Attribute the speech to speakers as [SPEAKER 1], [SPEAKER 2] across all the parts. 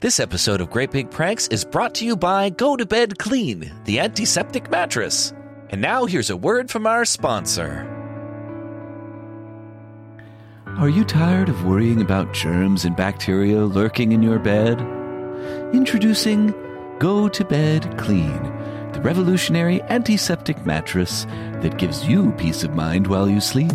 [SPEAKER 1] This episode of Great Big Pranks is brought to you by Go to Bed Clean, the antiseptic mattress. And now here's a word from our sponsor.
[SPEAKER 2] Are you tired of worrying about germs and bacteria lurking in your bed? Introducing Go to Bed Clean, the revolutionary antiseptic mattress that gives you peace of mind while you sleep.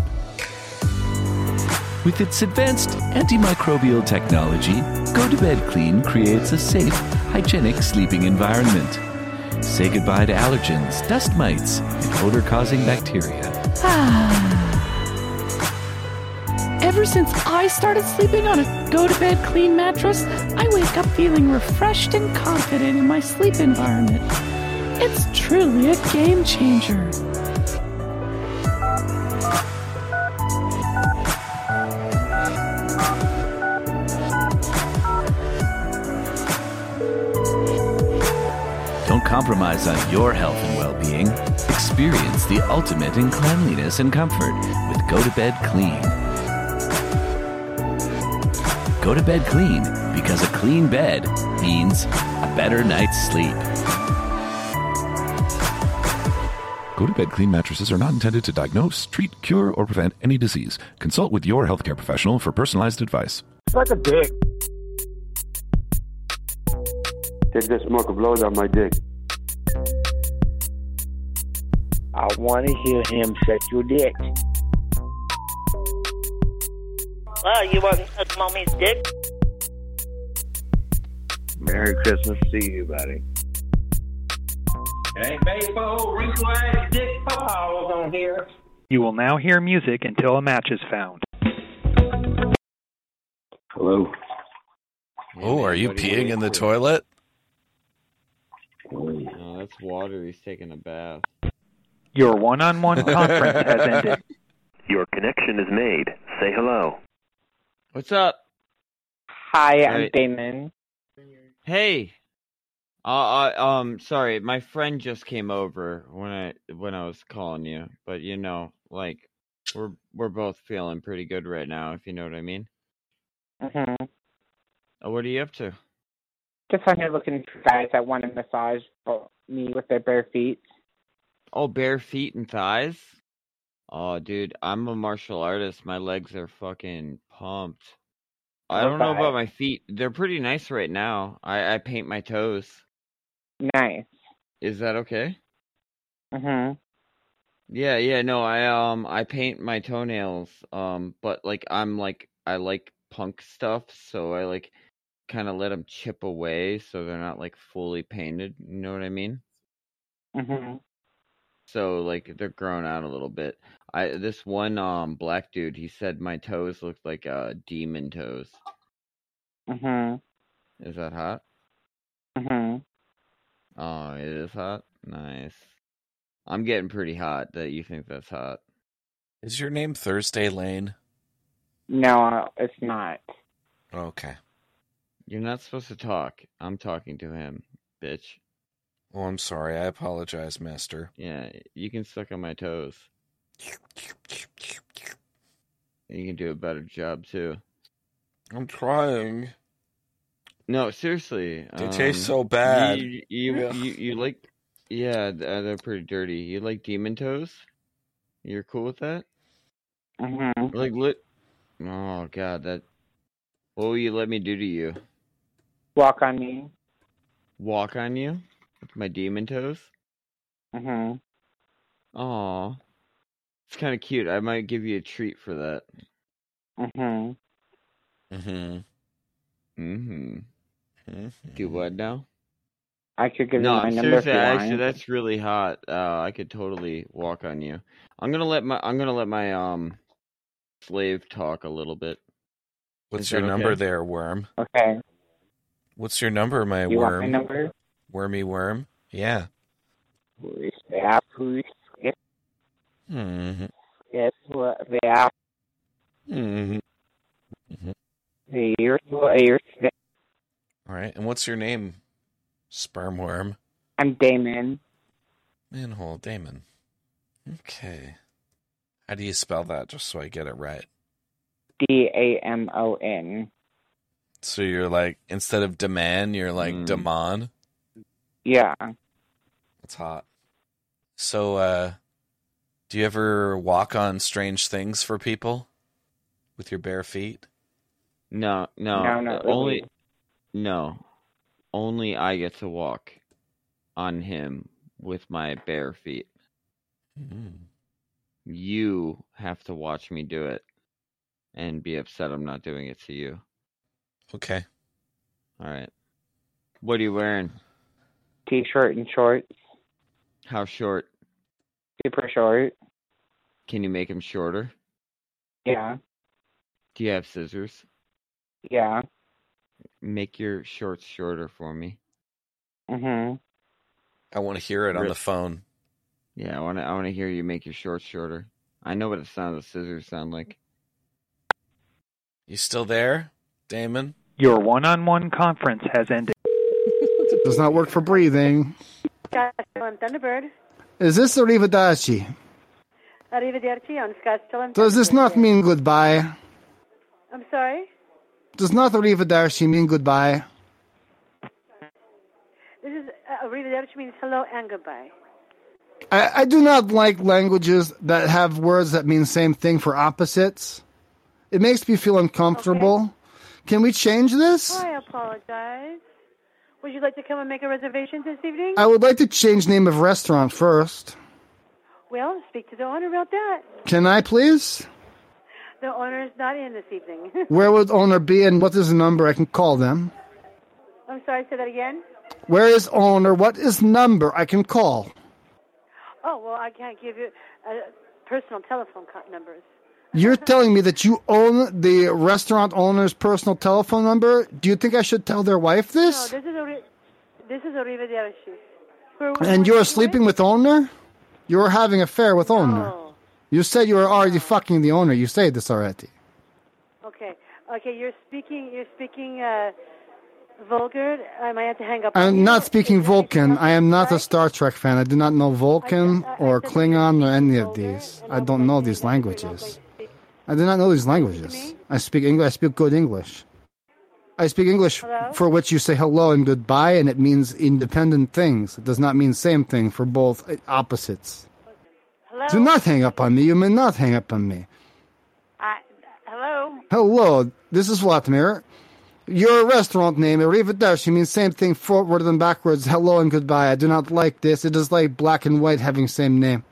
[SPEAKER 2] With its advanced antimicrobial technology, Go to Bed Clean creates a safe, hygienic sleeping environment. Say goodbye to allergens, dust mites, and odor causing bacteria.
[SPEAKER 3] Ever since I started sleeping on a go to bed clean mattress, I wake up feeling refreshed and confident in my sleep environment. It's truly a game changer.
[SPEAKER 2] Compromise on your health and well being. Experience the ultimate in cleanliness and comfort with Go to Bed Clean. Go to bed clean because a clean bed means a better night's sleep.
[SPEAKER 4] Go to bed clean mattresses are not intended to diagnose, treat, cure, or prevent any disease. Consult with your healthcare professional for personalized advice.
[SPEAKER 5] Suck a dick. Take that smoke and blow down my dick.
[SPEAKER 6] I want to hear him suck your dick.
[SPEAKER 7] Well, you want to suck mommy's dick?
[SPEAKER 6] Merry Christmas to you, buddy.
[SPEAKER 8] Hey, baseball, wrinkle ass dick papaws on here.
[SPEAKER 9] You will now hear music until a match is found.
[SPEAKER 5] Hello.
[SPEAKER 1] Oh, are you
[SPEAKER 10] what are you
[SPEAKER 1] peeing in the toilet?
[SPEAKER 10] No, oh, that's water. He's taking a bath.
[SPEAKER 9] Your one on one conference has ended.
[SPEAKER 11] Your connection is made. Say hello.
[SPEAKER 10] What's up?
[SPEAKER 12] Hi, I'm
[SPEAKER 10] Right.
[SPEAKER 12] Damon.
[SPEAKER 10] Hey. Uh, I, um, sorry, my friend just came over when I when I was calling you, but you know, like we're we're both feeling pretty good right now, if you know what I mean.
[SPEAKER 12] hmm
[SPEAKER 10] Uh, what are you up to?
[SPEAKER 12] Just on here looking for guys that want to massage me with their bare feet.
[SPEAKER 10] Oh, bare feet and thighs. Oh, dude, I'm a martial artist. My legs are fucking pumped. I don't know about my feet. They're pretty nice right now. I I paint my toes.
[SPEAKER 12] Nice.
[SPEAKER 10] Is that okay?
[SPEAKER 12] Hmm
[SPEAKER 10] Yeah, yeah, no, I um I paint my toenails, um, but like I'm like I like punk stuff, so I like kind of let them chip away so they're not like fully painted, you know what I mean?
[SPEAKER 12] Hmm
[SPEAKER 10] So like they're grown out a little bit. I this one um black dude, he said my toes looked like uh demon toes.
[SPEAKER 12] hmm
[SPEAKER 10] Is that hot?
[SPEAKER 12] hmm
[SPEAKER 10] Oh, it is hot. Nice. I'm getting pretty hot that you think that's hot.
[SPEAKER 1] Is your name Thursday Lane?
[SPEAKER 12] No, it's not.
[SPEAKER 1] Okay.
[SPEAKER 10] You're not supposed to talk. I'm talking to him, bitch.
[SPEAKER 1] Oh, I'm sorry. I apologize, Master.
[SPEAKER 10] Yeah, you can suck on my toes. And you can do a better job too.
[SPEAKER 1] I'm trying.
[SPEAKER 10] No, seriously.
[SPEAKER 1] They taste
[SPEAKER 10] um,
[SPEAKER 1] so bad.
[SPEAKER 10] You you,
[SPEAKER 1] Ugh.
[SPEAKER 10] you, you like yeah, uh, they're pretty dirty. You like demon toes? You're cool with that?
[SPEAKER 12] hmm
[SPEAKER 10] Like lit Oh god, that what will you let me do to you?
[SPEAKER 12] Walk on me.
[SPEAKER 10] Walk on you? With my demon toes?
[SPEAKER 12] hmm
[SPEAKER 10] Aw. It's kinda cute. I might give you a treat for that.
[SPEAKER 12] hmm
[SPEAKER 1] Mm-hmm.
[SPEAKER 10] Mm-hmm. Do what now?
[SPEAKER 12] I could give
[SPEAKER 10] no,
[SPEAKER 12] you my number if
[SPEAKER 10] seriously,
[SPEAKER 12] you
[SPEAKER 10] actually,
[SPEAKER 12] want.
[SPEAKER 10] that's really hot. Uh, I could totally walk on you. I'm gonna let my I'm gonna let my um slave talk a little bit.
[SPEAKER 1] What's
[SPEAKER 10] Is
[SPEAKER 1] your
[SPEAKER 10] that
[SPEAKER 1] number
[SPEAKER 10] okay?
[SPEAKER 1] there, worm?
[SPEAKER 12] Okay.
[SPEAKER 1] What's your number, my
[SPEAKER 12] You want
[SPEAKER 1] worm?
[SPEAKER 12] my number?
[SPEAKER 1] Wormy worm? Yeah.
[SPEAKER 12] Yeah, please. Yes,
[SPEAKER 1] Mm-hmm.
[SPEAKER 12] yes, what? Yeah,
[SPEAKER 1] Mm-hmm.
[SPEAKER 12] here's what?
[SPEAKER 1] All right. And what's your name, sperm worm?
[SPEAKER 12] I'm Damon.
[SPEAKER 1] Manhole Damon. Okay. How do you spell that just so I get it right?
[SPEAKER 12] D A M O N.
[SPEAKER 13] So you're like instead of demand, you're like
[SPEAKER 10] Mm.
[SPEAKER 13] Damon.
[SPEAKER 12] Yeah.
[SPEAKER 13] That's hot. So, uh, do you ever walk on strange things for people with your bare feet?
[SPEAKER 10] No, no,
[SPEAKER 12] No, not
[SPEAKER 10] only
[SPEAKER 12] really.
[SPEAKER 10] no, only I get to walk on him with my bare feet.
[SPEAKER 13] Mm.
[SPEAKER 10] You have to watch me do it and be upset I'm not doing it to you.
[SPEAKER 13] Okay.
[SPEAKER 10] All right. What are you wearing?
[SPEAKER 12] T-shirt and shorts.
[SPEAKER 10] How short?
[SPEAKER 12] Super short.
[SPEAKER 10] Can you make him shorter?
[SPEAKER 12] Yeah.
[SPEAKER 10] Do you have scissors?
[SPEAKER 12] Yeah.
[SPEAKER 10] Make your shorts shorter for me.
[SPEAKER 12] Mhm.
[SPEAKER 13] I want to hear it on the phone.
[SPEAKER 10] Yeah, I want to. I want to hear you make your shorts shorter. I know what the sound of the scissors sound like.
[SPEAKER 13] You still there, Damon?
[SPEAKER 9] Your one-on-one conference has ended.
[SPEAKER 14] Does not work for breathing.
[SPEAKER 15] And Thunderbird.
[SPEAKER 14] Is this Arrivederci?
[SPEAKER 15] Arrivederci on and
[SPEAKER 14] Does this not mean goodbye?
[SPEAKER 15] I'm sorry?
[SPEAKER 14] Does not Arrivederci mean goodbye?
[SPEAKER 15] This is uh, Arrivederci means hello and goodbye.
[SPEAKER 14] I, I do not like languages that have words that mean same thing for opposites. It makes me feel uncomfortable. Can we change this?
[SPEAKER 15] I apologize. Would you like to come and make a reservation this evening?
[SPEAKER 14] I would like to change name of restaurant first.
[SPEAKER 15] Well, speak to the owner about that.
[SPEAKER 14] Can I please?
[SPEAKER 15] The owner is not in this evening.
[SPEAKER 14] Where would owner be and what is the number I can call them?
[SPEAKER 15] I'm sorry, say that again.
[SPEAKER 14] Where is owner? What is number I can call?
[SPEAKER 15] Oh, well, I can't give you uh, personal telephone numbers.
[SPEAKER 14] You're telling me that you own the restaurant owner's personal telephone number? Do you think I should tell their wife this?
[SPEAKER 15] No,
[SPEAKER 14] this?
[SPEAKER 15] is Arri- this is Arrivederci.
[SPEAKER 14] And you're sleeping with owner? You're having affair with owner.
[SPEAKER 15] Oh,
[SPEAKER 14] You said you were already fucking the owner. You said this already.
[SPEAKER 15] okay. Okay, you're speaking. You're speaking uh, vulgar. I might have to hang up.
[SPEAKER 14] I'm
[SPEAKER 15] you.
[SPEAKER 14] not speaking Vulcan. I am not a Star Trek fan. I do not know Vulcan or Klingon or any of these. I don't know these languages. I do not know these languages. I speak English. I speak good English. I speak English for which you say hello and goodbye, and it means independent things. It does not mean same thing for both uh, opposites.
[SPEAKER 15] Hello.
[SPEAKER 14] Do not hang up on me. You may not hang up on me.
[SPEAKER 15] I, hello.
[SPEAKER 14] Hello, this is Vladimir. Your restaurant name, Arrivederci, means same thing forward and backwards. Hello and goodbye. I do not like this. It is like black and white having same name.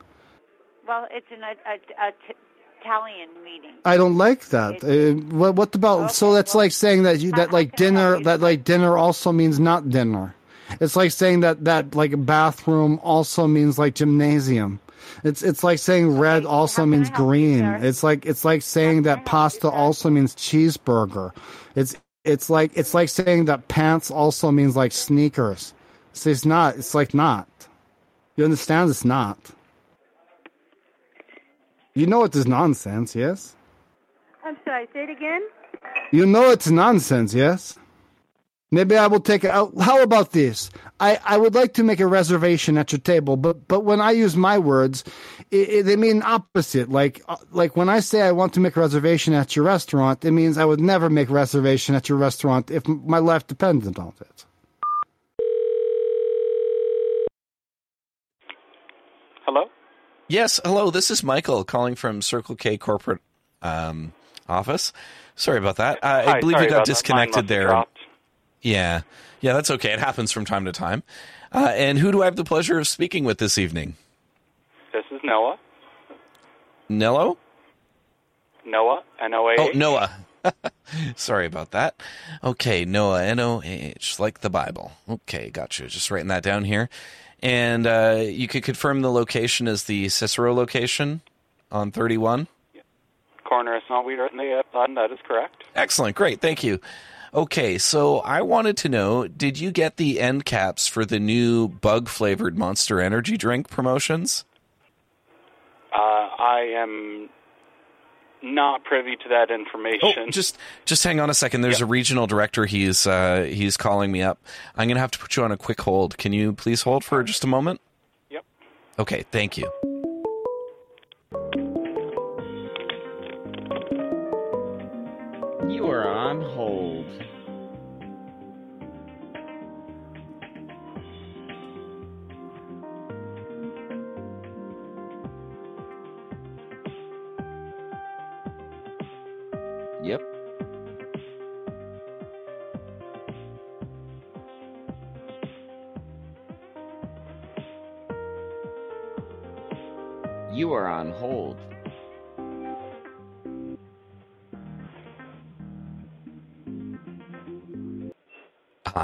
[SPEAKER 16] Well, it's an a, a, a t- Italian meeting.
[SPEAKER 14] I don't like that. Uh, what, what about? so that's like saying that you that like dinner that like dinner also means not dinner. It's like saying that that like bathroom also means like gymnasium. It's it's like saying red also means green. It's like it's like saying that pasta also means cheeseburger. It's it's like it's like saying that pants also means like sneakers. So it's not. It's like not. You understand? It's not. You know it is nonsense, yes?
[SPEAKER 15] I'm sorry. Say it again.
[SPEAKER 14] You know it's nonsense, yes? Maybe I will take it out. How about this? I, I would like to make a reservation at your table, but but when I use my words, it, it, they mean opposite. Like uh, like when I say I want to make a reservation at your restaurant, it means I would never make a reservation at your restaurant if my life depended on it.
[SPEAKER 17] Hello?
[SPEAKER 13] Yes, hello. This is Michael calling from Circle K corporate um, office. Sorry about that. Uh, I believe you got
[SPEAKER 17] about that. Mine
[SPEAKER 13] disconnected there. Yeah, yeah, that's okay. It happens from time to time. Uh, and who do I have the pleasure of speaking with this evening?
[SPEAKER 17] This is Noah.
[SPEAKER 13] Nello?
[SPEAKER 17] Noah, N-O-A.
[SPEAKER 13] Oh, Noah. Sorry about that. Okay, Noah, N O A H, like the Bible. Okay, gotcha. Just writing that down here. And uh, you could confirm the location is the Cicero location on 31?
[SPEAKER 17] Corner is not weird in the button. That is correct.
[SPEAKER 13] Excellent. Great. Thank you. Okay, so I wanted to know did you get the end caps for the new bug flavored monster energy drink promotions?
[SPEAKER 17] Uh, I am not privy to that information.
[SPEAKER 13] Oh, just just hang on a second. There's a regional director. He's uh, he's calling me up. I'm gonna have to put you on a quick hold. Can you please hold for just a moment?
[SPEAKER 17] Yep.
[SPEAKER 13] Okay. Thank you.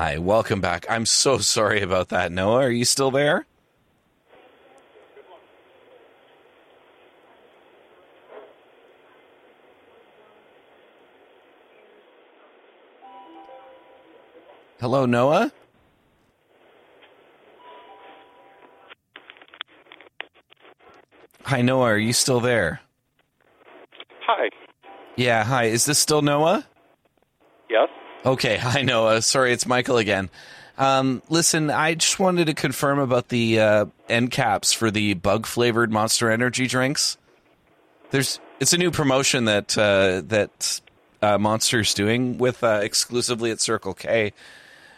[SPEAKER 13] Hi, welcome back. I'm so sorry about that, Noah. Are you still there? Hello, Noah? Hi, Noah. Are you still there?
[SPEAKER 17] Hi.
[SPEAKER 13] Yeah, hi. Is this still Noah? Okay, hi Noah. Sorry, it's Michael again. Um, listen, I just wanted to confirm about the uh, end caps for the bug flavored Monster Energy drinks. There's it's a new promotion that uh, that uh, Monster's doing with uh, exclusively at Circle K,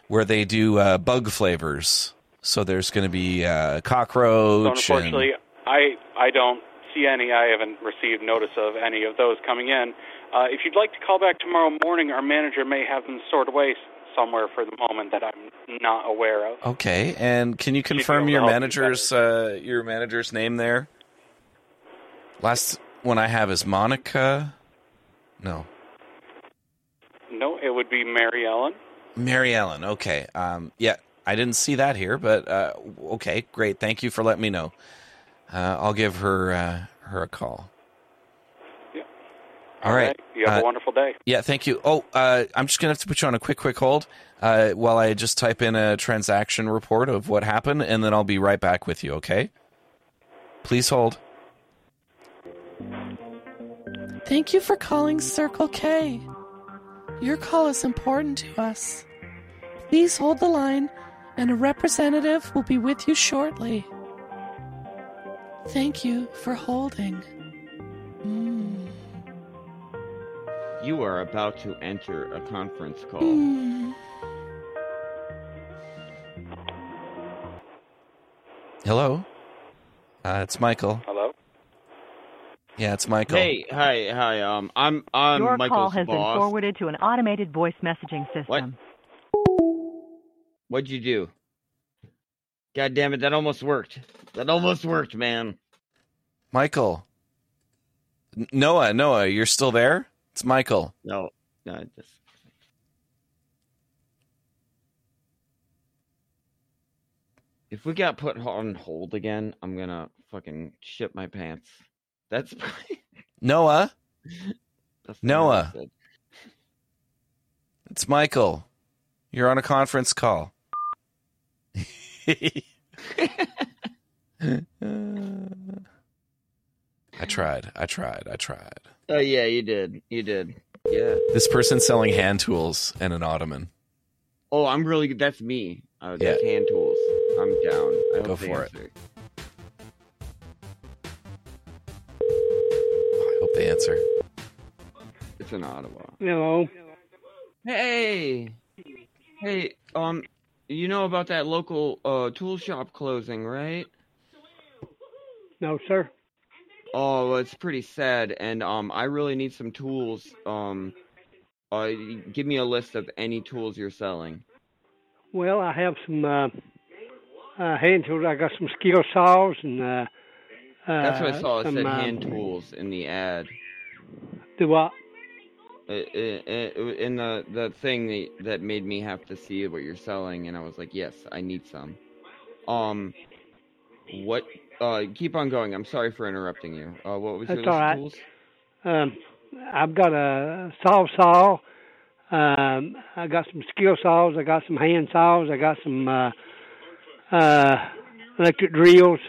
[SPEAKER 13] where they do uh, bug flavors. So there's going to be uh,
[SPEAKER 17] So
[SPEAKER 13] cockroach.
[SPEAKER 17] unfortunately, I I don't see any. I haven't received notice of any of those coming in. Uh, if you'd like to call back tomorrow morning, our manager may have them stored away somewhere for the moment that I'm not aware of.
[SPEAKER 13] okay, and can you confirm your manager's uh, your manager's name there? Last one I have is Monica. No,
[SPEAKER 17] No, it would be Mary Ellen.
[SPEAKER 13] Mary Ellen. Okay. Um, yeah, I didn't see that here, but uh, okay, great. Thank you for letting me know. Uh, I'll give her uh, her a call.
[SPEAKER 17] Yeah.
[SPEAKER 13] All right.
[SPEAKER 17] You have
[SPEAKER 13] Uh,
[SPEAKER 17] a wonderful day.
[SPEAKER 13] Yeah, thank you. Oh, uh, I'm just gonna have to put you on a quick, quick hold uh, while I just type in a transaction report of what happened, and then I'll be right back with you. Okay? Please hold.
[SPEAKER 3] Thank you for calling Circle K. Your call is important to us. Please hold the line, and a representative will be with you shortly. Thank you for holding. Mm.
[SPEAKER 10] You are about to enter a conference call.
[SPEAKER 3] Mm.
[SPEAKER 13] Hello. Uh, it's Michael.
[SPEAKER 17] Hello.
[SPEAKER 13] Yeah, it's Michael.
[SPEAKER 10] Hey, hi, hi. Um, I'm I'm
[SPEAKER 18] Your
[SPEAKER 10] Michael's
[SPEAKER 18] call has been forwarded to an automated voice messaging system.
[SPEAKER 10] What'd you do? God damn it! That almost worked. That almost worked, man.
[SPEAKER 13] Michael. Noah, Noah, you're still there? It's Michael.
[SPEAKER 10] No, no, I just if we got put on hold again, I'm gonna fucking shit my pants. That's
[SPEAKER 13] Noah.
[SPEAKER 10] that's not what I
[SPEAKER 13] Noah. It's Michael. You're on a conference call. I tried. I tried. I tried.
[SPEAKER 10] Oh yeah, you did. You did. Yeah.
[SPEAKER 13] This person selling hand tools and an ottoman.
[SPEAKER 10] Oh, I'm really good. That's me. Uh,
[SPEAKER 13] Yeah.
[SPEAKER 10] that's hand tools. I'm down. I
[SPEAKER 13] Go
[SPEAKER 10] hope they
[SPEAKER 13] for it.
[SPEAKER 10] answer.
[SPEAKER 13] I hope they answer.
[SPEAKER 10] It's in Ottawa.
[SPEAKER 19] Hello.
[SPEAKER 10] Hey, hey. Um, you know about that local uh tool shop closing, right?
[SPEAKER 19] No, sir.
[SPEAKER 10] Oh, well, it's pretty sad, and um, I really need some tools. Um, uh, give me a list of any tools you're selling.
[SPEAKER 19] Well, I have some uh, uh, hand tools. I got some skill saws and. Uh,
[SPEAKER 10] That's what I
[SPEAKER 19] uh,
[SPEAKER 10] saw. It
[SPEAKER 19] some,
[SPEAKER 10] said
[SPEAKER 19] uh,
[SPEAKER 10] hand tools in the ad.
[SPEAKER 19] Do what?
[SPEAKER 10] Uh, in the the thing that that made me have to see what you're selling, and I was like, yes, I need some. Um, what? Uh, keep on going. I'm sorry for interrupting you. Uh, what was
[SPEAKER 19] That's
[SPEAKER 10] your
[SPEAKER 19] all right.
[SPEAKER 10] tools?
[SPEAKER 19] Um, I've got a saw saw. Um, I got some skill saws. I got some hand saws. I got some uh, uh, electric drills.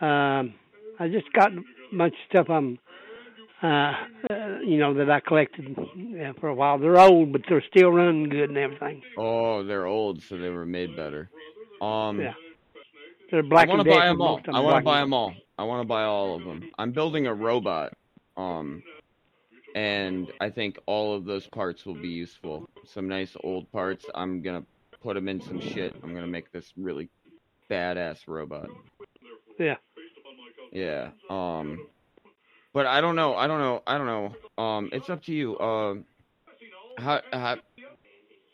[SPEAKER 19] Um, I just got a bunch of stuff. I'm, uh, uh, you know, that I collected for a while. They're old, but they're still running good and everything.
[SPEAKER 10] Oh, they're old, so they were made better. Um,
[SPEAKER 19] Yeah. They're black
[SPEAKER 10] I want to buy them all. I want to buy them all. I want to buy all of them. I'm building a robot. Um, and I think all of those parts will be useful. Some nice old parts. I'm gonna put them in some shit. I'm gonna make this really badass robot.
[SPEAKER 19] Yeah.
[SPEAKER 10] Yeah. Um, but I don't know. I don't know. I don't know. Um, it's up to you. Um, how, how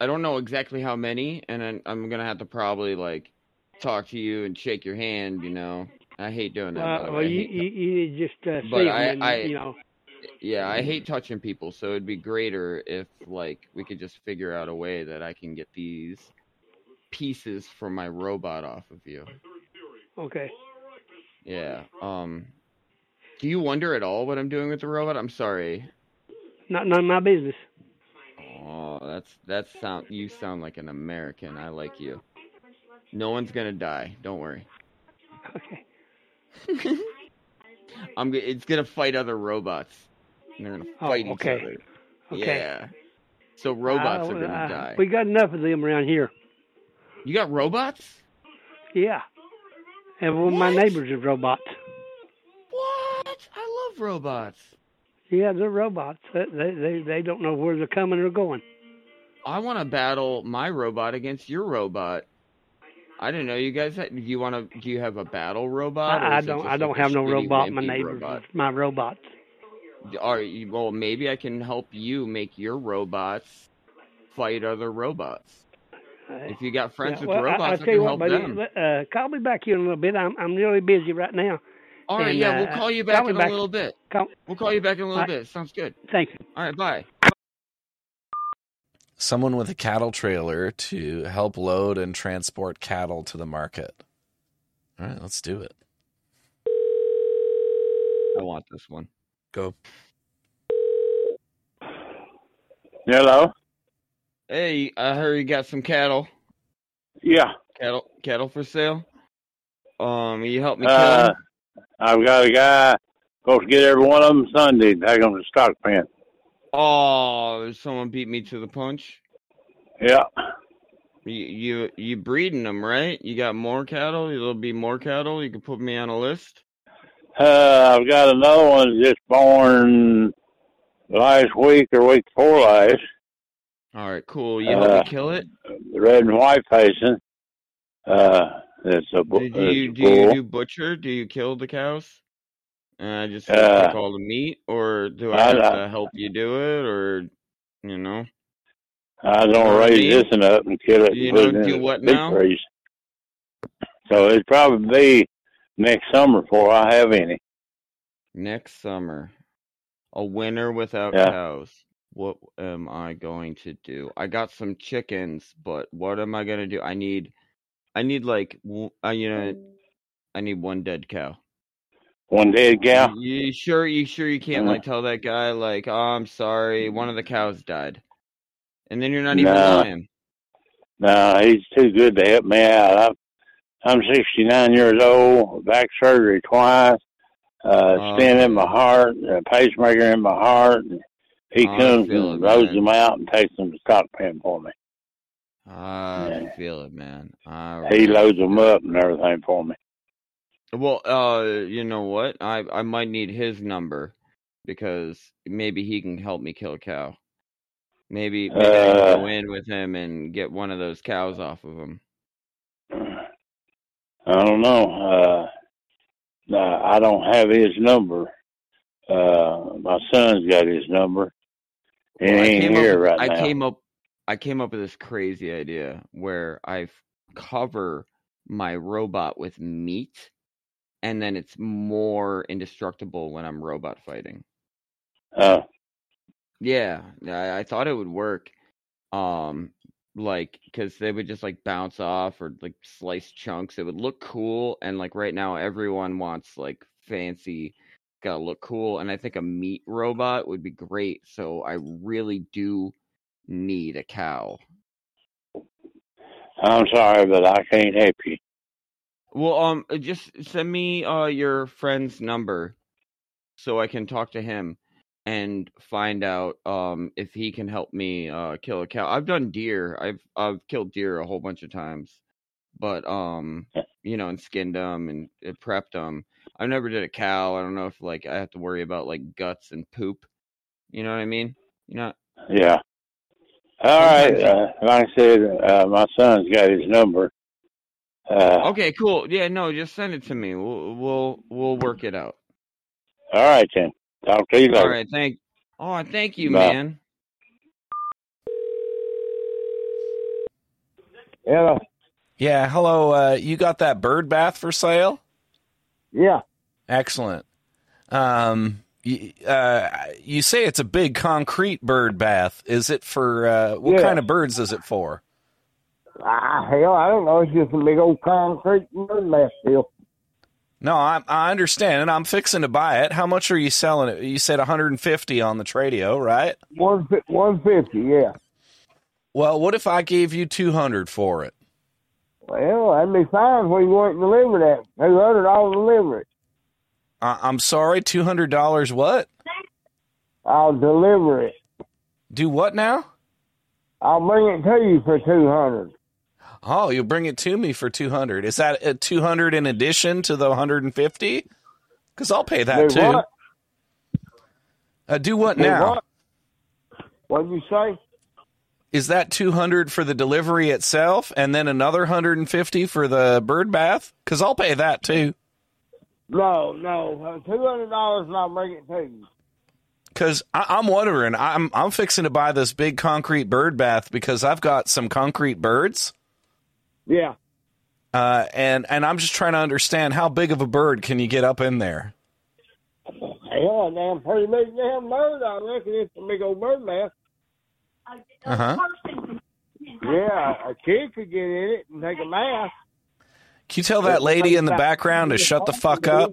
[SPEAKER 10] I don't know exactly how many, and then I'm gonna have to probably like talk to you and shake your hand. You know, I hate doing that. by
[SPEAKER 19] Well,
[SPEAKER 10] the
[SPEAKER 19] well
[SPEAKER 10] way. I
[SPEAKER 19] you, you, you just uh,
[SPEAKER 10] But I-
[SPEAKER 19] and,
[SPEAKER 10] I-
[SPEAKER 19] you know.
[SPEAKER 10] Yeah, I hate touching people, so it'd be greater if like we could just figure out a way that I can get these pieces from my robot off of you.
[SPEAKER 19] Okay.
[SPEAKER 10] Yeah. Um Do you wonder at all what I'm doing with the robot? I'm sorry.
[SPEAKER 19] Not none of my business.
[SPEAKER 10] Oh, that's that's sound you sound like an American. I like you. No one's going to die. Don't worry.
[SPEAKER 19] Okay.
[SPEAKER 10] I'm g- it's going to fight other robots. And they're going to
[SPEAKER 19] Oh,
[SPEAKER 10] fight
[SPEAKER 19] okay.
[SPEAKER 10] each other.
[SPEAKER 19] Okay.
[SPEAKER 10] Yeah. So robots
[SPEAKER 19] Uh,
[SPEAKER 10] are going to
[SPEAKER 19] uh,
[SPEAKER 10] die.
[SPEAKER 19] We got enough of them around here.
[SPEAKER 10] You got robots?
[SPEAKER 19] Yeah. And one of my neighbors is robots.
[SPEAKER 10] What? I love robots.
[SPEAKER 19] Yeah, they're robots. They they, they don't know where they're coming or going.
[SPEAKER 10] I want to battle my robot against your robot. I don't know you guys. Do you want to? Do you have a battle robot?
[SPEAKER 19] I, I don't I don't
[SPEAKER 10] like
[SPEAKER 19] have no robot. My neighbors,
[SPEAKER 10] robot?
[SPEAKER 19] my robots.
[SPEAKER 10] Are you, well, maybe I can help you make your robots fight other robots. If you got friends
[SPEAKER 19] Yeah,
[SPEAKER 10] with
[SPEAKER 19] well,
[SPEAKER 10] robots, I,
[SPEAKER 19] I'll tell
[SPEAKER 10] can help
[SPEAKER 19] buddy.
[SPEAKER 10] them.
[SPEAKER 19] Uh, call me back here in a little bit. I'm I'm really busy right now.
[SPEAKER 10] All right,
[SPEAKER 19] And,
[SPEAKER 10] yeah,
[SPEAKER 19] uh,
[SPEAKER 10] we'll call you back
[SPEAKER 19] me
[SPEAKER 10] in
[SPEAKER 19] back-
[SPEAKER 10] a little bit.
[SPEAKER 19] Call,
[SPEAKER 10] We'll call you back in a little
[SPEAKER 19] I-
[SPEAKER 10] bit. Sounds good.
[SPEAKER 19] thank you.
[SPEAKER 10] All right, bye.
[SPEAKER 13] Someone with a cattle trailer to help load and transport cattle to the market. All right, let's do it.
[SPEAKER 10] I want this one.
[SPEAKER 13] Go.
[SPEAKER 5] Hello.
[SPEAKER 10] Hey, I heard you got some cattle.
[SPEAKER 5] Yeah.
[SPEAKER 10] Cattle, cattle for sale. Um, you help me kill
[SPEAKER 5] Uh,
[SPEAKER 10] 'em?
[SPEAKER 5] I've got a guy supposed to get every one of them Sunday. Take them to stock pen.
[SPEAKER 10] Oh, someone beat me to the punch.
[SPEAKER 5] Yeah.
[SPEAKER 10] You you you breeding them, right? You got more cattle. There'll be more cattle. You can put me on a list.
[SPEAKER 5] Uh, I've got another one just born last week or week before last.
[SPEAKER 10] All right, cool. You help
[SPEAKER 5] Uh,
[SPEAKER 10] me kill it.
[SPEAKER 5] Red and white facing. Uh, it's a, bu-
[SPEAKER 10] Do,
[SPEAKER 5] it's
[SPEAKER 10] do you
[SPEAKER 5] a
[SPEAKER 10] do you do butcher? Do you kill the cows? And I just
[SPEAKER 5] Uh,
[SPEAKER 10] take all the meat, or do I
[SPEAKER 5] I-
[SPEAKER 10] have
[SPEAKER 5] I-
[SPEAKER 10] to help you do it, or you know?
[SPEAKER 5] I don't
[SPEAKER 10] what I
[SPEAKER 5] raise
[SPEAKER 10] mean?
[SPEAKER 5] this one up and kill it
[SPEAKER 10] You
[SPEAKER 5] and
[SPEAKER 10] know,
[SPEAKER 5] it
[SPEAKER 10] do what now?
[SPEAKER 5] freeze. So it'd probably be next summer before I have any.
[SPEAKER 10] Next summer, a winter without
[SPEAKER 5] Yeah.
[SPEAKER 10] cows. What am I going to do? I got some chickens, but what am I gonna do? I need, I need like, w- uh, you know, I need one dead cow.
[SPEAKER 5] One dead cow.
[SPEAKER 10] You sure? You sure you can't
[SPEAKER 5] Uh-huh.
[SPEAKER 10] like tell that guy like, oh, I'm sorry, one of the cows died, and then you're not even
[SPEAKER 5] No.
[SPEAKER 10] lying.
[SPEAKER 5] No, he's too good to help me out. I'm I'm 69 years old, back surgery twice, uh,
[SPEAKER 10] Oh,
[SPEAKER 5] stent in my heart, a pacemaker in my heart. And he
[SPEAKER 10] Oh, I
[SPEAKER 5] comes and loads
[SPEAKER 10] man.
[SPEAKER 5] them out and takes them to stock pen for me.
[SPEAKER 10] I feel it, man. I
[SPEAKER 5] He
[SPEAKER 10] really
[SPEAKER 5] loads them up and everything for me.
[SPEAKER 10] Well, uh, you know what? I I might need his number because maybe he can help me kill a cow. Maybe maybe I can go
[SPEAKER 5] Uh,
[SPEAKER 10] in with him and get one of those cows off of him.
[SPEAKER 5] I don't know. Uh, I don't have his number. Uh, my son's got his number. He
[SPEAKER 10] Well, I
[SPEAKER 5] ain't
[SPEAKER 10] came
[SPEAKER 5] here
[SPEAKER 10] up
[SPEAKER 5] right
[SPEAKER 10] I
[SPEAKER 5] now.
[SPEAKER 10] came up I came up with this crazy idea where I cover my robot with meat and then it's more indestructible when I'm robot fighting.
[SPEAKER 5] Uh,
[SPEAKER 10] Yeah, I, I thought it would work. Um, like, cause they would just like bounce off or like slice chunks. It would look cool, and like right now, everyone wants like fancy, gotta look cool, and I think a meat robot would be great. So I really do need a cow.
[SPEAKER 5] I'm sorry, but I can't help you.
[SPEAKER 10] Well, um, uh, just send me uh your friend's number so I can talk to him and find out um if he can help me uh kill a cow. I've done deer. I've I've killed deer a whole bunch of times, but um, you know, and skinned them and uh, prepped them. I've never did a cow. I don't know if like I have to worry about like guts and poop. You know what I mean? You know.
[SPEAKER 5] Yeah. All right. Uh, like I said, uh, my son's got his number. Uh,
[SPEAKER 10] Okay, cool. Yeah, no, just send it to me. We'll we'll we'll work it out.
[SPEAKER 5] All right, then. Talk to you later.
[SPEAKER 10] All right, thank. Oh, thank you,
[SPEAKER 5] Bye.
[SPEAKER 10] man.
[SPEAKER 5] Hello.
[SPEAKER 13] Yeah, hello. Uh, you got that bird bath for sale?
[SPEAKER 20] Yeah.
[SPEAKER 13] Excellent. Um, you, uh, you say it's a big concrete bird bath. Is it for uh, what
[SPEAKER 20] Yeah.
[SPEAKER 13] kind of birds is it for?
[SPEAKER 20] Ah, hell, I don't know. It's just a big old concrete bath deal.
[SPEAKER 13] No, I, I understand, and I'm fixing to buy it. How much are you selling it? You said 150 on the Tradio, right?
[SPEAKER 20] One fi- one fifty, yeah.
[SPEAKER 13] Well, what if I gave you 200 for it?
[SPEAKER 20] Well, that'd be fine when you want it delivered at. Two hundred dollars delivery.
[SPEAKER 13] I, I'm sorry, $200 what?
[SPEAKER 20] I'll deliver it.
[SPEAKER 13] Do what now?
[SPEAKER 20] I'll bring it to you for two hundred.
[SPEAKER 13] Oh, you'll bring it to me for 200. Is that a 200 in addition to the 150? Because I'll pay that too.
[SPEAKER 20] what?
[SPEAKER 13] Uh, do what
[SPEAKER 20] Do
[SPEAKER 13] now?
[SPEAKER 20] what? You say?
[SPEAKER 13] Is that 200 for the delivery itself and then another 150 for the bird bath? Because I'll pay that too.
[SPEAKER 20] No, no, uh, two hundred dollars, and I'll bring it to you.
[SPEAKER 13] Because I'm wondering, I'm I'm fixing to buy this big concrete bird bath because I've got some concrete birds,
[SPEAKER 20] Yeah.
[SPEAKER 13] uh, and and I'm just trying to understand how big of a bird can you get up in there?
[SPEAKER 20] Hell, a damn pretty big damn bird. I reckon it's a big old bird bath.
[SPEAKER 13] Uh huh.
[SPEAKER 20] Yeah, a kid could get in it and take a bath.
[SPEAKER 13] Can you tell that lady in the background to shut the fuck up?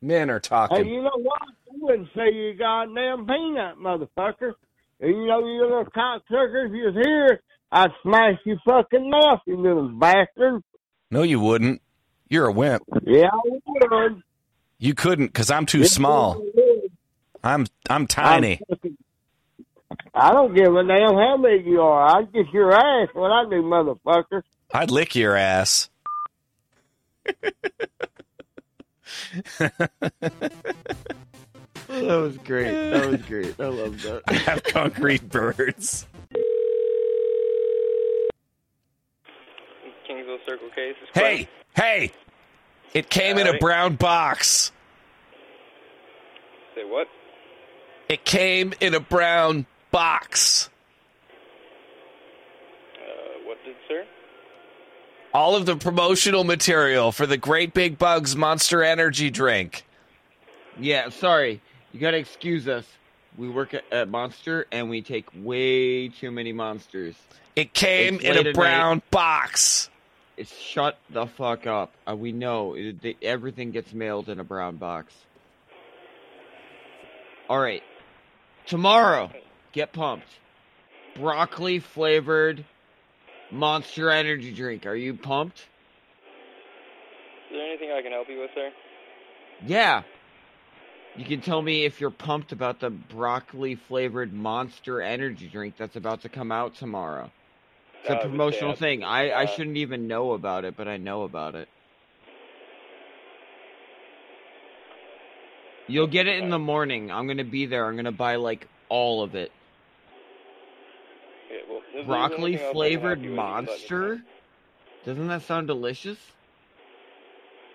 [SPEAKER 13] Men are
[SPEAKER 20] Hey,
[SPEAKER 13] talking.
[SPEAKER 20] you know what? I wouldn't say you goddamn peanut, motherfucker. And you know, you little cocksucker, if you was here, I'd smash your fucking mouth, you little bastard.
[SPEAKER 13] No, you wouldn't. You're a wimp.
[SPEAKER 20] Yeah, I would.
[SPEAKER 13] You couldn't because I'm too small. I'm I'm tiny.
[SPEAKER 20] I don't give a damn how big you are. I'd get your ass when I do, motherfucker.
[SPEAKER 13] I'd lick your ass.
[SPEAKER 10] That was great. That was great. I love that.
[SPEAKER 13] I have concrete birds.
[SPEAKER 21] Circle Case. is
[SPEAKER 13] Hey, hey! It came in a brown box.
[SPEAKER 21] Say what?
[SPEAKER 13] It came in a brown box.
[SPEAKER 21] Uh, what did, sir?
[SPEAKER 13] All of the promotional material for the Great Big Bugs Monster Energy drink.
[SPEAKER 10] Yeah, sorry. You gotta excuse us. We work at, at Monster and we take way too many monsters.
[SPEAKER 13] It came
[SPEAKER 10] It's
[SPEAKER 13] in a brown
[SPEAKER 10] night.
[SPEAKER 13] box.
[SPEAKER 10] It's shut the fuck up. Uh, we know it, they, everything gets mailed in a brown box. All right, tomorrow, get pumped. Broccoli flavored Monster Energy drink. Are you pumped?
[SPEAKER 21] Is there anything I can help you with, sir?
[SPEAKER 10] Yeah. You can tell me if you're pumped about the broccoli flavored Monster Energy drink that's about to come out tomorrow. It's
[SPEAKER 21] I
[SPEAKER 10] a
[SPEAKER 21] would say
[SPEAKER 10] promotional thing. I, I shouldn't even know about it, but I know about it. You'll get it in the morning. I'm gonna be there. I'm gonna buy like all of it.
[SPEAKER 21] Yeah, well,
[SPEAKER 10] Broccoli
[SPEAKER 21] anything else I can
[SPEAKER 10] flavored
[SPEAKER 21] help you with, you can let me know.
[SPEAKER 10] monster? Doesn't that sound delicious?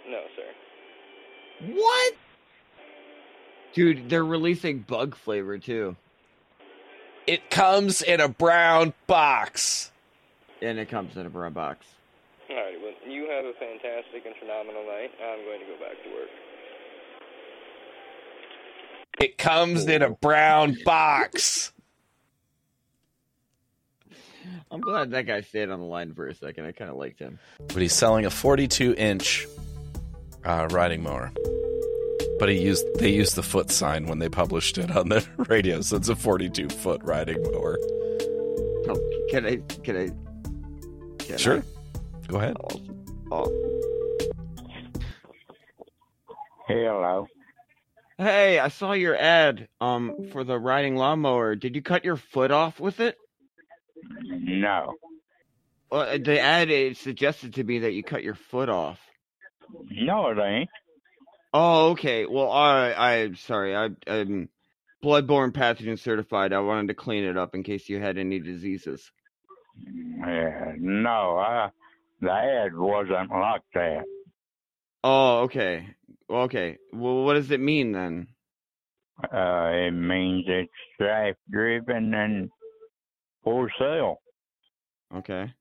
[SPEAKER 21] No, sir.
[SPEAKER 10] What? Dude, they're releasing bug flavor too.
[SPEAKER 13] It comes in a brown box.
[SPEAKER 10] And it comes in a brown box.
[SPEAKER 21] All right. well, you have a fantastic and phenomenal night. I'm going to go back to work.
[SPEAKER 13] It comes in a brown box.
[SPEAKER 10] I'm glad that guy stayed on the line for a second. I kind of liked him.
[SPEAKER 13] But he's selling a 42 inch uh, riding mower. But he used they used the foot sign when they published it on the Tradio, so it's a 42 foot riding mower.
[SPEAKER 10] Oh, can I? Can I? Can
[SPEAKER 13] Sure.
[SPEAKER 10] I?
[SPEAKER 13] Go ahead.
[SPEAKER 10] Oh.
[SPEAKER 20] Hello.
[SPEAKER 10] Hey, I saw your ad um for the riding lawnmower. Did you cut your foot off with it?
[SPEAKER 20] No.
[SPEAKER 10] Well, the ad it suggested to me that you cut your foot off.
[SPEAKER 20] No, it ain't.
[SPEAKER 10] Oh, okay. Well, I I'm sorry. I I'm bloodborne pathogen certified. I wanted to clean it up in case you had any diseases.
[SPEAKER 20] Yeah, no, I, the ad wasn't like that.
[SPEAKER 10] Oh, okay. Well, okay. Well, what does it mean then?
[SPEAKER 20] Uh, it means it's draft driven and for sale.
[SPEAKER 10] Okay.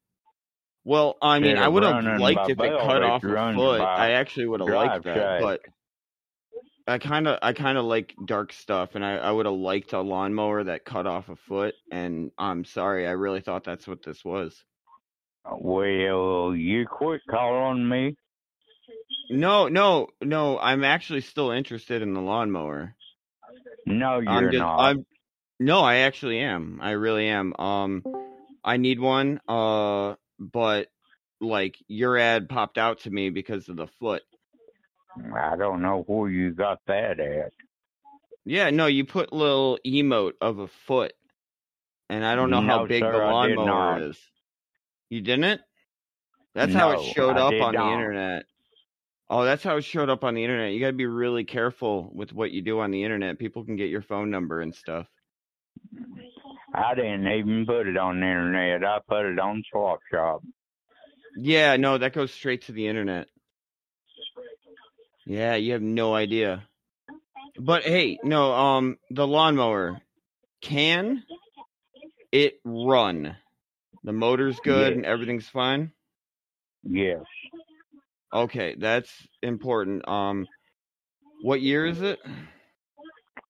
[SPEAKER 10] Well, I mean,
[SPEAKER 22] Instead
[SPEAKER 10] I would have liked if it cut off a foot. I actually would have liked that, but I kind of, I kind of like dark stuff, and I, I would have liked a lawnmower that cut off a foot. And I'm sorry, I really thought that's what this was.
[SPEAKER 22] Well, you quit calling me.
[SPEAKER 10] No, no, no. I'm actually still interested in the lawnmower.
[SPEAKER 22] No,
[SPEAKER 10] I'm
[SPEAKER 22] you're
[SPEAKER 10] just,
[SPEAKER 22] not.
[SPEAKER 10] I'm no, I actually am. I really am. Um, I need one. Uh, but like your ad popped out to me because of the foot.
[SPEAKER 22] I don't know where you got that at.
[SPEAKER 10] Yeah, no, you put little emote of a foot, and I don't know how big
[SPEAKER 22] sir,
[SPEAKER 10] the lawnmower is. You didn't? That's how it showed
[SPEAKER 22] I
[SPEAKER 10] up on the internet. Oh, that's how it showed up on the internet. You got to be really careful with what you do on the internet. People can get your phone number and stuff.
[SPEAKER 22] I didn't even put it on the internet. I put it on Swap Shop.
[SPEAKER 10] Yeah, no, that goes straight to the internet. Yeah, you have no idea. But hey, no, um, the lawnmower can it run? The motor's good
[SPEAKER 22] Yes.
[SPEAKER 10] and everything's fine.
[SPEAKER 22] Yes.
[SPEAKER 10] Okay, that's important. Um, what year is it?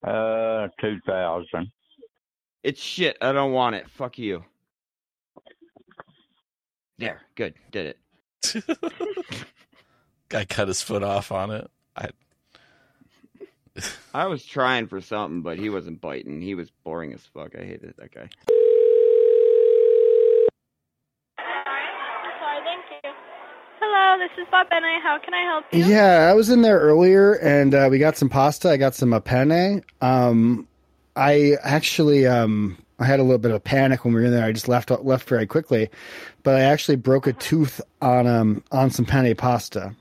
[SPEAKER 22] Uh, 2000.
[SPEAKER 10] It's shit. I don't want it. Fuck you. There, good, did it.
[SPEAKER 13] Guy cut his foot off on it. I
[SPEAKER 10] I was trying for something, but he wasn't biting. He was boring as fuck. I hated that guy.
[SPEAKER 23] Sorry, thank you. Hello, this is Bob Bennett. How can I help you?
[SPEAKER 14] Yeah, I was in there earlier, and uh, we got some pasta. I got some uh, penne. Um, I actually um, I had a little bit of panic when we were in there. I just left left very quickly, but I actually broke a tooth on um on some penne pasta.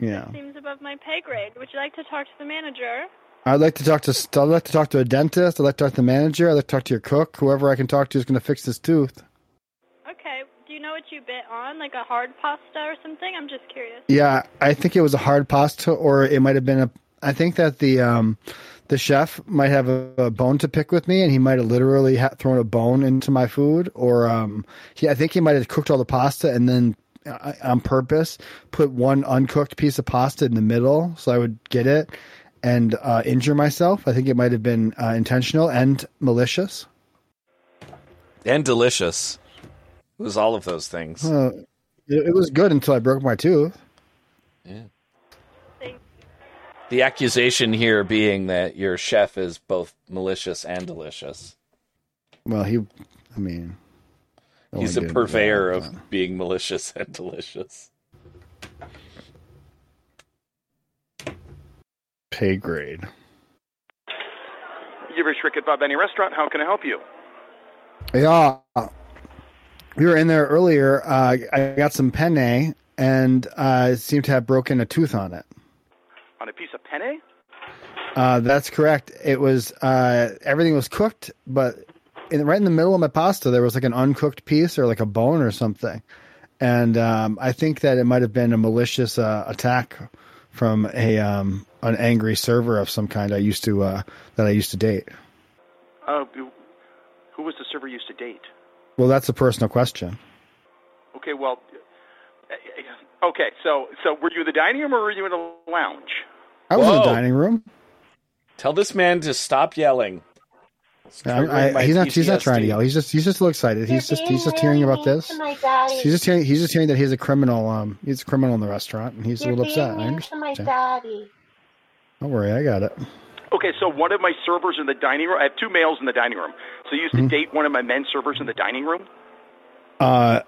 [SPEAKER 14] Yeah,
[SPEAKER 23] seems above my pay grade. Would you like to talk to the manager?
[SPEAKER 14] I'd like to talk to I'd like to talk to a dentist. I'd like to talk to the manager. I'd like to talk to your cook. Whoever I can talk to is going to fix this tooth.
[SPEAKER 23] Okay. Do you know what you bit on, like a hard pasta or something? I'm just curious.
[SPEAKER 14] Yeah, I think it was a hard pasta, or it might have been a. I think that the um, the chef might have a, a bone to pick with me, and he might have literally ha- thrown a bone into my food, or um, he. I think he might have cooked all the pasta and then on purpose put one uncooked piece of pasta in the middle, so I would get it and uh, injure myself. I think it might have been uh, intentional and malicious.
[SPEAKER 13] and delicious. It was all of those things.
[SPEAKER 14] Uh, it, it was good until I broke my tooth.
[SPEAKER 13] Yeah. The accusation here being that your chef is both malicious and delicious.
[SPEAKER 14] Well, he. I mean, no
[SPEAKER 13] He's a
[SPEAKER 14] did
[SPEAKER 13] purveyor
[SPEAKER 14] that,
[SPEAKER 13] of being malicious and delicious.
[SPEAKER 14] pay grade.
[SPEAKER 24] You've reached Rick at Bob Benny Restaurant. How can I help you?
[SPEAKER 14] Yeah, we were in there earlier. Uh, I got some penne, and uh, it seemed to have broken a tooth on it.
[SPEAKER 24] On a piece of penne?
[SPEAKER 14] Uh, that's correct. It was uh, everything was cooked, but in, right in the middle of my pasta, there was like an uncooked piece or like a bone or something. And um, I think that it might have been a malicious uh, attack from a um, an angry server of some kind. I used to uh, that I used to date.
[SPEAKER 24] Uh, who- who was the server you used to date?
[SPEAKER 14] Well, that's a personal question.
[SPEAKER 24] Okay, well, uh, okay, so so were you in the dining room or were you in the lounge?
[SPEAKER 14] I was in the dining room.
[SPEAKER 13] Tell this man to stop yelling. It's
[SPEAKER 14] I, I, he's not. He's not trying to yell. He's just. He's just a little excited. He's just. He's just hearing about this. He's just hearing. He's just hearing that he's a criminal. Um, he's a criminal in the restaurant, and he's a little upset. I understand.
[SPEAKER 23] daddy.
[SPEAKER 14] Don't worry, I got it.
[SPEAKER 24] Okay, so one of my servers in the dining room. I have two males in the dining room. So you used to
[SPEAKER 14] Mhm.
[SPEAKER 24] date one of my men servers in the dining room.
[SPEAKER 14] Uh,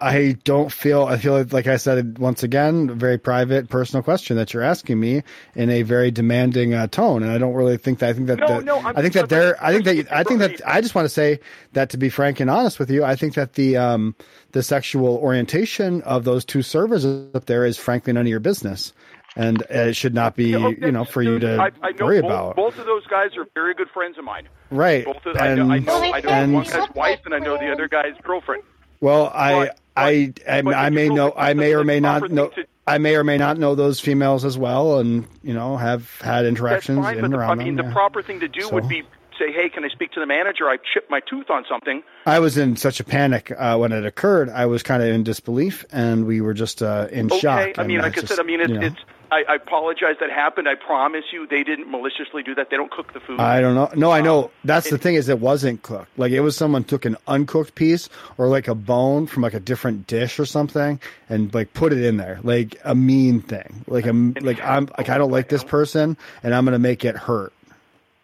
[SPEAKER 14] I don't feel. I feel like, like I said once again, a very private, personal question that you're asking me in a very demanding uh, tone, and I don't really think that. I think that.
[SPEAKER 24] No,
[SPEAKER 14] that-
[SPEAKER 24] no, I'm-
[SPEAKER 14] I think that they're. I think that. I think that. I just want to say that to be frank and honest with you, I think that the um the sexual orientation of those two servers up there is frankly none of your business, and it should not be you know for you to
[SPEAKER 24] I, I
[SPEAKER 14] worry
[SPEAKER 24] both,
[SPEAKER 14] about.
[SPEAKER 24] both of those guys are very good friends of mine.
[SPEAKER 14] Right.
[SPEAKER 24] Both of, I know, I
[SPEAKER 14] And-
[SPEAKER 24] know, I know
[SPEAKER 14] and-
[SPEAKER 24] one guy's wife and I know the other guy's girlfriend.
[SPEAKER 14] Well, I I I, I may know I may or may not know I may or may not know those females as well, and you know have had interactions
[SPEAKER 24] fine,
[SPEAKER 14] in and
[SPEAKER 24] the, I
[SPEAKER 14] around
[SPEAKER 24] mean,
[SPEAKER 14] them.
[SPEAKER 24] the
[SPEAKER 14] yeah.
[SPEAKER 24] proper thing to do
[SPEAKER 14] So-
[SPEAKER 24] would be say, "Hey, can I speak to the manager? I chipped my tooth on something."
[SPEAKER 14] I was in such a panic uh, when it occurred. I was kind of in disbelief, and we were just uh, in
[SPEAKER 24] okay,
[SPEAKER 14] shock.
[SPEAKER 24] I mean,
[SPEAKER 14] and
[SPEAKER 24] like I
[SPEAKER 14] just,
[SPEAKER 24] said, I mean, it's,
[SPEAKER 14] you know,
[SPEAKER 24] it's. I, I apologize that happened. I promise you, they didn't maliciously do that. They don't cook the food.
[SPEAKER 14] I don't know. No, I
[SPEAKER 24] Um,
[SPEAKER 14] know. That's the thing is, it wasn't cooked. Like it was someone took an uncooked piece or like a bone from like a different dish or something, and like put it in there, like a mean thing. Like I'm like I'm like I don't like this person, and I'm gonna make it hurt.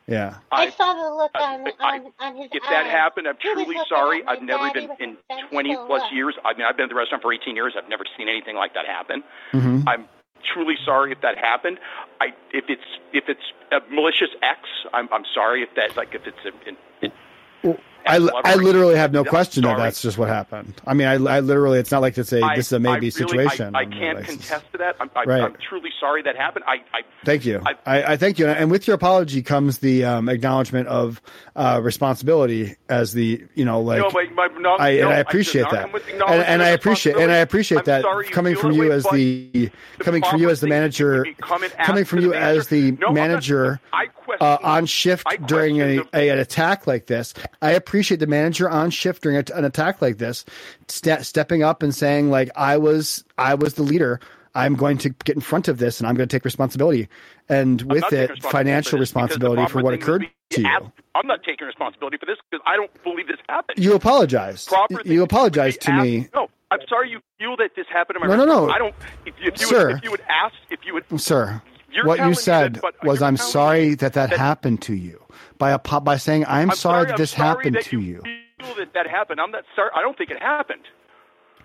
[SPEAKER 14] Yeah.
[SPEAKER 24] I,
[SPEAKER 25] saw the look on, on, on his
[SPEAKER 24] if that happened, I'm truly sorry. I've never
[SPEAKER 25] Daddy,
[SPEAKER 24] been in 20 plus
[SPEAKER 25] look.
[SPEAKER 24] years. I mean, I've been at the restaurant for 18 years. I've never seen anything like that happen.
[SPEAKER 14] Mhm.
[SPEAKER 24] I'm truly sorry if that happened. I if it's if it's a malicious X, I'm I'm sorry if that like if it's a, in,
[SPEAKER 14] I, I literally have no question that that's just what happened. I mean, I, I literally, it's not like it's a
[SPEAKER 24] I-
[SPEAKER 14] this is a maybe
[SPEAKER 24] I really-
[SPEAKER 14] situation.
[SPEAKER 24] I, I can't contest to that. I'm, I,
[SPEAKER 14] Right.
[SPEAKER 24] I'm truly sorry that happened. I, I
[SPEAKER 14] Thank you. I, I thank you. And with your apology comes the um, acknowledgement of uh, responsibility as the, you know, like
[SPEAKER 24] no, my, my, no,
[SPEAKER 14] I,
[SPEAKER 24] no,
[SPEAKER 14] and I appreciate that, and, and I appreciate and I appreciate that coming from you as the coming from you as the manager, coming from you as the
[SPEAKER 24] manager. No, I'm not-
[SPEAKER 14] manager
[SPEAKER 24] I question-
[SPEAKER 14] uh, on shift during a, a, an attack like this. I appreciate the manager on shift during a, an attack like this, ste- stepping up and saying like I was I was the leader. I'm going to get in front of this and I'm going to take responsibility, and with it, financial
[SPEAKER 24] for this because the
[SPEAKER 14] responsibility for what occurred to you.
[SPEAKER 24] I'm not taking responsibility for this because I don't believe this happened.
[SPEAKER 14] You apologized.
[SPEAKER 24] Proper
[SPEAKER 14] You apologized to me,
[SPEAKER 24] No, I'm sorry you feel that this happened in my
[SPEAKER 14] No, no, no.
[SPEAKER 24] I don't. If, if you
[SPEAKER 14] Sir.
[SPEAKER 24] would, if you would ask, if you would,
[SPEAKER 14] sir. What you said
[SPEAKER 24] that,
[SPEAKER 14] was, "I'm sorry that that happened to you." By a by saying, "I'm,
[SPEAKER 24] I'm
[SPEAKER 14] sorry, that this
[SPEAKER 24] sorry
[SPEAKER 14] happened
[SPEAKER 24] that
[SPEAKER 14] to you."
[SPEAKER 24] feel that that happened. I'm not sorry. I don't think it happened.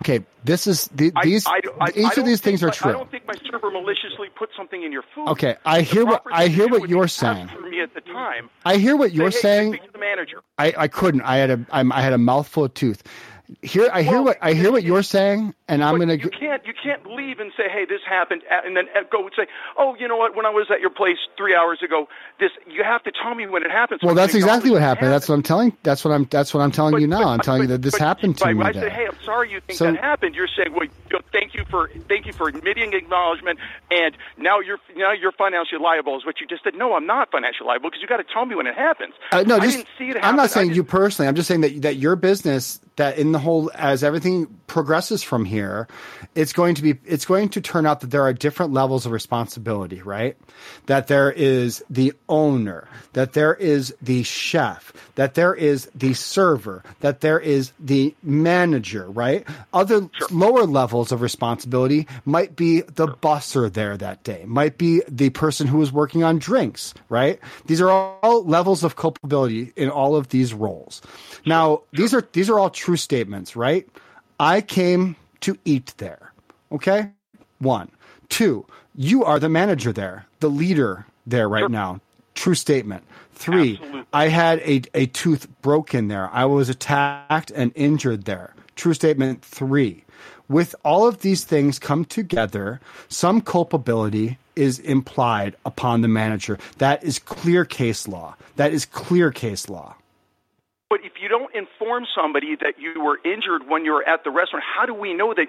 [SPEAKER 14] Okay, this is the, these.
[SPEAKER 24] I, I, I,
[SPEAKER 14] each of these things
[SPEAKER 24] think
[SPEAKER 14] are
[SPEAKER 24] my- I
[SPEAKER 14] true.
[SPEAKER 24] don't think my server maliciously put something in your food.
[SPEAKER 14] Okay, I hear what I hear what you're saying.
[SPEAKER 24] For me at the time,
[SPEAKER 14] I hear what
[SPEAKER 24] say,
[SPEAKER 14] you're
[SPEAKER 24] hey,
[SPEAKER 14] saying.
[SPEAKER 24] The manager.
[SPEAKER 14] I, I couldn't. I had a I'm, I had a mouthful of tooth. Here I hear what I hear what you're saying, and I'm gonna.
[SPEAKER 24] You can't you can't leave and say, "Hey, this happened," and then uh, go and say, "Oh, you know what? When I was at your place three hours ago, this you have to tell me when it happens."
[SPEAKER 14] Well, that's exactly what
[SPEAKER 24] acknowledge
[SPEAKER 14] happened. That's what I'm telling. That's what I'm. That's what I'm telling you now. I'm telling you that this happened to me.
[SPEAKER 24] I say, "Hey, I'm sorry you think
[SPEAKER 14] So-
[SPEAKER 24] that happened," you're saying, "Well, thank you for thank you for admitting acknowledgement, and now you're now you're financially liable." Is what you just said? No, I'm not financially liable because you got to tell me when it happens.
[SPEAKER 14] Uh, no,
[SPEAKER 24] I didn't see it. Happen.
[SPEAKER 14] I'm not saying you personally. I'm just saying that that your business, that in the whole, as everything progresses from here, it's going to be, it's going to turn out that there are different levels of responsibility, right? That there is the owner, that there is the chef, that there is the server, that there is the manager, right? Other lower levels of responsibility might be the busser there that day, might be the person who is working on drinks, right? These are all levels of culpability in all of these roles. Now, these are these are all true statements, right? I came to eat there. Okay? One. Two, you are the manager there, the leader there right now. True statement. Three, I had a, a tooth broken there. I was attacked and injured there. True statement. Three, with all of these things come together, some culpability is implied upon the manager. That is clear case law. That is clear case law.
[SPEAKER 24] But if you don't inform somebody that you were injured when you were at the restaurant, how do we know that?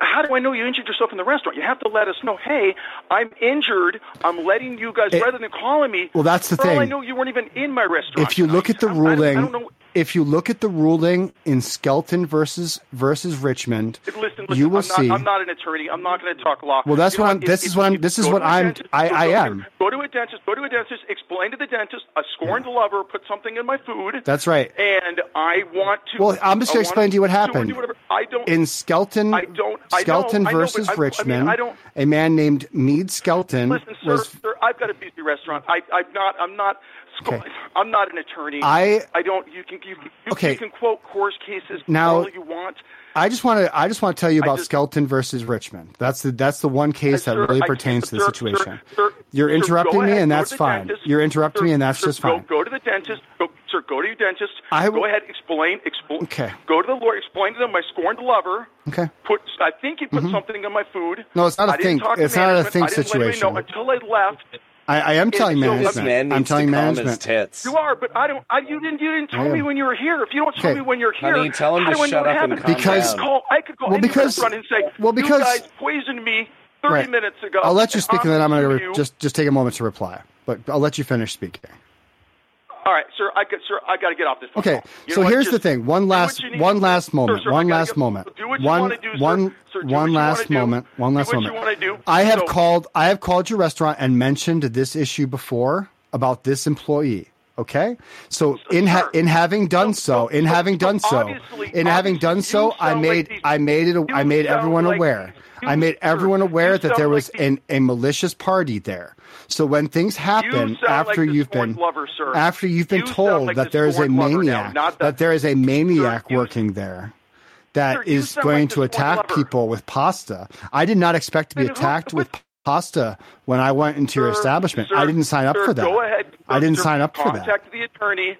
[SPEAKER 24] How do I know you injured yourself in the restaurant? You have to let us know. Hey, I'm injured. I'm letting you guys
[SPEAKER 14] It-
[SPEAKER 24] rather than calling me.
[SPEAKER 14] Well, that's the
[SPEAKER 24] all I know, you weren't even in my restaurant.
[SPEAKER 14] If you look at the
[SPEAKER 24] I don't- I
[SPEAKER 14] ruling,
[SPEAKER 24] don't know.
[SPEAKER 14] if you look at the ruling in Skelton versus versus Richmond,
[SPEAKER 24] Listen, listen,
[SPEAKER 14] you will
[SPEAKER 24] I'm not,
[SPEAKER 14] see.
[SPEAKER 24] I'm not an attorney. I'm not going to talk law.
[SPEAKER 14] Well, that's
[SPEAKER 24] You know
[SPEAKER 14] what I'm. This
[SPEAKER 24] if-
[SPEAKER 14] is what I'm. This is what I'm.
[SPEAKER 24] dentist-
[SPEAKER 14] I,
[SPEAKER 24] go-
[SPEAKER 14] I
[SPEAKER 24] go-
[SPEAKER 14] am.
[SPEAKER 24] Go to a dentist. Go to a dentist. Explain to the dentist. A scorned lover put something in my food.
[SPEAKER 14] That's right.
[SPEAKER 24] And I want to.
[SPEAKER 14] Well, I'm just gonna explain to you what happened.
[SPEAKER 24] I don't.
[SPEAKER 14] In Skelton,
[SPEAKER 24] I don't. I
[SPEAKER 14] Skelton
[SPEAKER 24] know,
[SPEAKER 14] versus
[SPEAKER 24] I- mean,
[SPEAKER 14] Richmond,
[SPEAKER 24] I don't-
[SPEAKER 14] a man named Mead Skelton
[SPEAKER 24] Listen, sir,
[SPEAKER 14] was.
[SPEAKER 24] sir, I've got a busy restaurant. I, I'm not. I'm not.
[SPEAKER 14] Okay.
[SPEAKER 24] I'm not an attorney.
[SPEAKER 14] I-
[SPEAKER 24] I don't. You can. You, can- you,
[SPEAKER 14] Okay.
[SPEAKER 24] you can quote course cases
[SPEAKER 14] Now-
[SPEAKER 24] all you want.
[SPEAKER 14] I just want to. I just want to tell you about
[SPEAKER 24] just-
[SPEAKER 14] Skelton versus Richmond. That's the. That's the one case that
[SPEAKER 24] Sir,
[SPEAKER 14] really
[SPEAKER 24] I-
[SPEAKER 14] pertains to the situation.
[SPEAKER 24] sir, sir,
[SPEAKER 14] You're interrupting
[SPEAKER 24] go
[SPEAKER 14] me,
[SPEAKER 24] ahead,
[SPEAKER 14] and that's fine.
[SPEAKER 24] dentist.
[SPEAKER 14] You're interrupting
[SPEAKER 24] Sir,
[SPEAKER 14] me, and that's
[SPEAKER 24] sir,
[SPEAKER 14] just fine.
[SPEAKER 24] Go to the dentist. Go, sir, go to your dentist.
[SPEAKER 14] I
[SPEAKER 24] go ahead. Explain. Explain.
[SPEAKER 14] Okay.
[SPEAKER 24] Go to the lawyer. Explain to them my scorned lover.
[SPEAKER 14] Okay.
[SPEAKER 24] Put. I think you put
[SPEAKER 14] Mhm.
[SPEAKER 24] something in my food.
[SPEAKER 14] No, it's not a
[SPEAKER 24] I didn't
[SPEAKER 14] think-
[SPEAKER 24] talk to
[SPEAKER 14] it's not a
[SPEAKER 24] thing
[SPEAKER 14] think
[SPEAKER 24] I didn't let
[SPEAKER 14] situation.
[SPEAKER 24] until I left.
[SPEAKER 14] I, I am
[SPEAKER 24] And
[SPEAKER 14] telling management.
[SPEAKER 24] This man
[SPEAKER 14] I'm telling
[SPEAKER 24] to calm his
[SPEAKER 14] management.
[SPEAKER 24] tits. You are, but I don't. I, you didn't. You didn't tell
[SPEAKER 14] I
[SPEAKER 24] me when you were here. If you don't tell
[SPEAKER 14] Okay.
[SPEAKER 24] me when you're here,
[SPEAKER 14] Honey, tell him to
[SPEAKER 24] I know
[SPEAKER 14] shut
[SPEAKER 24] what
[SPEAKER 14] up and calm Because-
[SPEAKER 24] I could call. I could call
[SPEAKER 14] well,
[SPEAKER 24] any
[SPEAKER 14] because-
[SPEAKER 24] restaurant and say,
[SPEAKER 14] well, because-
[SPEAKER 24] you guys poisoned me 30
[SPEAKER 14] Right.
[SPEAKER 24] minutes ago.
[SPEAKER 14] I'll let you speak, and then I'm
[SPEAKER 24] I'm
[SPEAKER 14] going
[SPEAKER 24] you.
[SPEAKER 14] to just just take a moment to reply. But I'll let you finish speaking.
[SPEAKER 24] All right, sir. I got, sir. I got to get off this. phone
[SPEAKER 14] Okay,
[SPEAKER 24] call. You
[SPEAKER 14] so here's
[SPEAKER 24] Just
[SPEAKER 14] the thing. One last, one
[SPEAKER 24] to
[SPEAKER 14] last moment.
[SPEAKER 24] Sir, sir,
[SPEAKER 14] one last
[SPEAKER 24] go-
[SPEAKER 14] moment.
[SPEAKER 24] do what you
[SPEAKER 14] one,
[SPEAKER 24] wanna do, sir.
[SPEAKER 14] one,
[SPEAKER 24] Sir, do
[SPEAKER 14] one last
[SPEAKER 24] wanna do.
[SPEAKER 14] moment. One last
[SPEAKER 24] Do
[SPEAKER 14] moment.
[SPEAKER 24] do.
[SPEAKER 14] I have
[SPEAKER 24] So-
[SPEAKER 14] called. I have called your restaurant and mentioned this issue before about this employee. Okay, so in ha- in having done so, in having done so, in having done so, I made I made it. I made everyone
[SPEAKER 24] like-
[SPEAKER 14] aware. I made everyone aware that there was an, a malicious party there. So when things happen
[SPEAKER 24] sound
[SPEAKER 14] after
[SPEAKER 24] like
[SPEAKER 14] you've been
[SPEAKER 24] lover, sir.
[SPEAKER 14] after you've been
[SPEAKER 24] You sound
[SPEAKER 14] told
[SPEAKER 24] like
[SPEAKER 14] that
[SPEAKER 24] the
[SPEAKER 14] there is a
[SPEAKER 24] now,
[SPEAKER 14] maniac,
[SPEAKER 24] the-
[SPEAKER 14] that there is a maniac working there that
[SPEAKER 24] Sir,
[SPEAKER 14] is going
[SPEAKER 24] like
[SPEAKER 14] to attack people with pasta. I did not expect to be
[SPEAKER 24] And who-
[SPEAKER 14] attacked with pasta when I went into your establishment.
[SPEAKER 24] sir,
[SPEAKER 14] I didn't sign up
[SPEAKER 24] sir,
[SPEAKER 14] for that.
[SPEAKER 24] Go ahead.
[SPEAKER 14] I didn't
[SPEAKER 24] sir,
[SPEAKER 14] sign up for that.
[SPEAKER 24] Contact the attorney.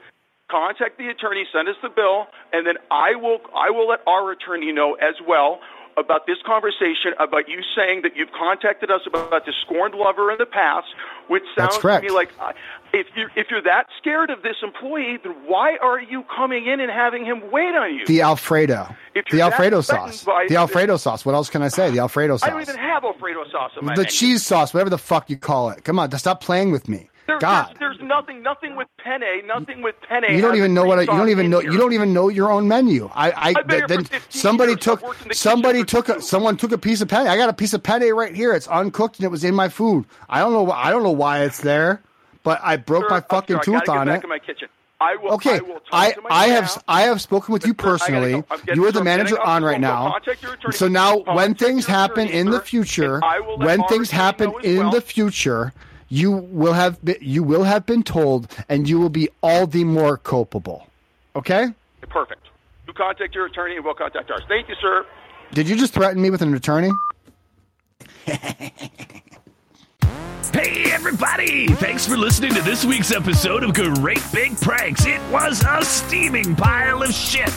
[SPEAKER 24] Contact the attorney. Send us the bill, and then I will. I will let our attorney know as well about this conversation about you saying that you've contacted us about the scorned lover in the past, which sounds to me like uh, if you if you're that scared of this employee, then why are you coming in and having him wait on you?
[SPEAKER 14] The Alfredo. The Alfredo sauce. The Alfredo sauce. What else can I say? The Alfredo sauce.
[SPEAKER 24] I don't even have Alfredo sauce in my
[SPEAKER 14] The cheese sauce, whatever the fuck you call it. Come on, stop playing with me.
[SPEAKER 24] There-
[SPEAKER 14] God.
[SPEAKER 24] There's, there's nothing, nothing with penne, nothing with penne.
[SPEAKER 14] You don't even know what I, you don't even know
[SPEAKER 24] here.
[SPEAKER 14] you don't even know your own menu. I, I
[SPEAKER 24] been here
[SPEAKER 14] then somebody took
[SPEAKER 24] I've worked in the
[SPEAKER 14] somebody took a, someone took a piece of penne. I got a piece of penne right here. It's uncooked and it was in my food. I don't know I don't know why it's there, but I broke
[SPEAKER 24] Sir,
[SPEAKER 14] my fucking
[SPEAKER 24] I
[SPEAKER 14] tooth on it.
[SPEAKER 24] back in my kitchen. I will.
[SPEAKER 14] Okay,
[SPEAKER 24] I will talk
[SPEAKER 14] I,
[SPEAKER 24] to my
[SPEAKER 14] I have. I have spoken with you
[SPEAKER 24] sir, I
[SPEAKER 14] personally. You are the manager on right now.
[SPEAKER 24] contact your attorney.
[SPEAKER 14] So now, when things happen in the future,
[SPEAKER 24] and I will let
[SPEAKER 14] when things happen in the future, you will have been, you will have been told, and you will be all the more culpable. Okay?
[SPEAKER 24] Perfect. You contact your attorney, and we'll contact ours. Thank you, sir.
[SPEAKER 14] Did you just threaten me with an attorney?
[SPEAKER 26] Hey, everybody! Thanks for listening to this week's episode of Great Big Pranks. It was a steaming pile of shit.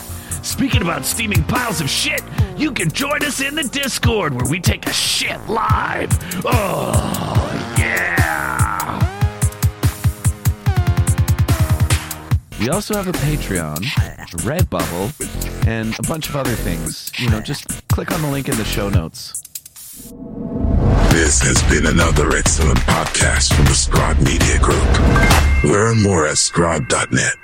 [SPEAKER 26] Speaking about steaming piles of shit, you can join us in the Discord where we take a shit live. Oh, yeah!
[SPEAKER 13] We also have a Patreon, Redbubble, and a bunch of other things. You know, just click on the link in the show notes.
[SPEAKER 27] This has been another excellent podcast from the Scribe Media Group. Learn more at scribe.net.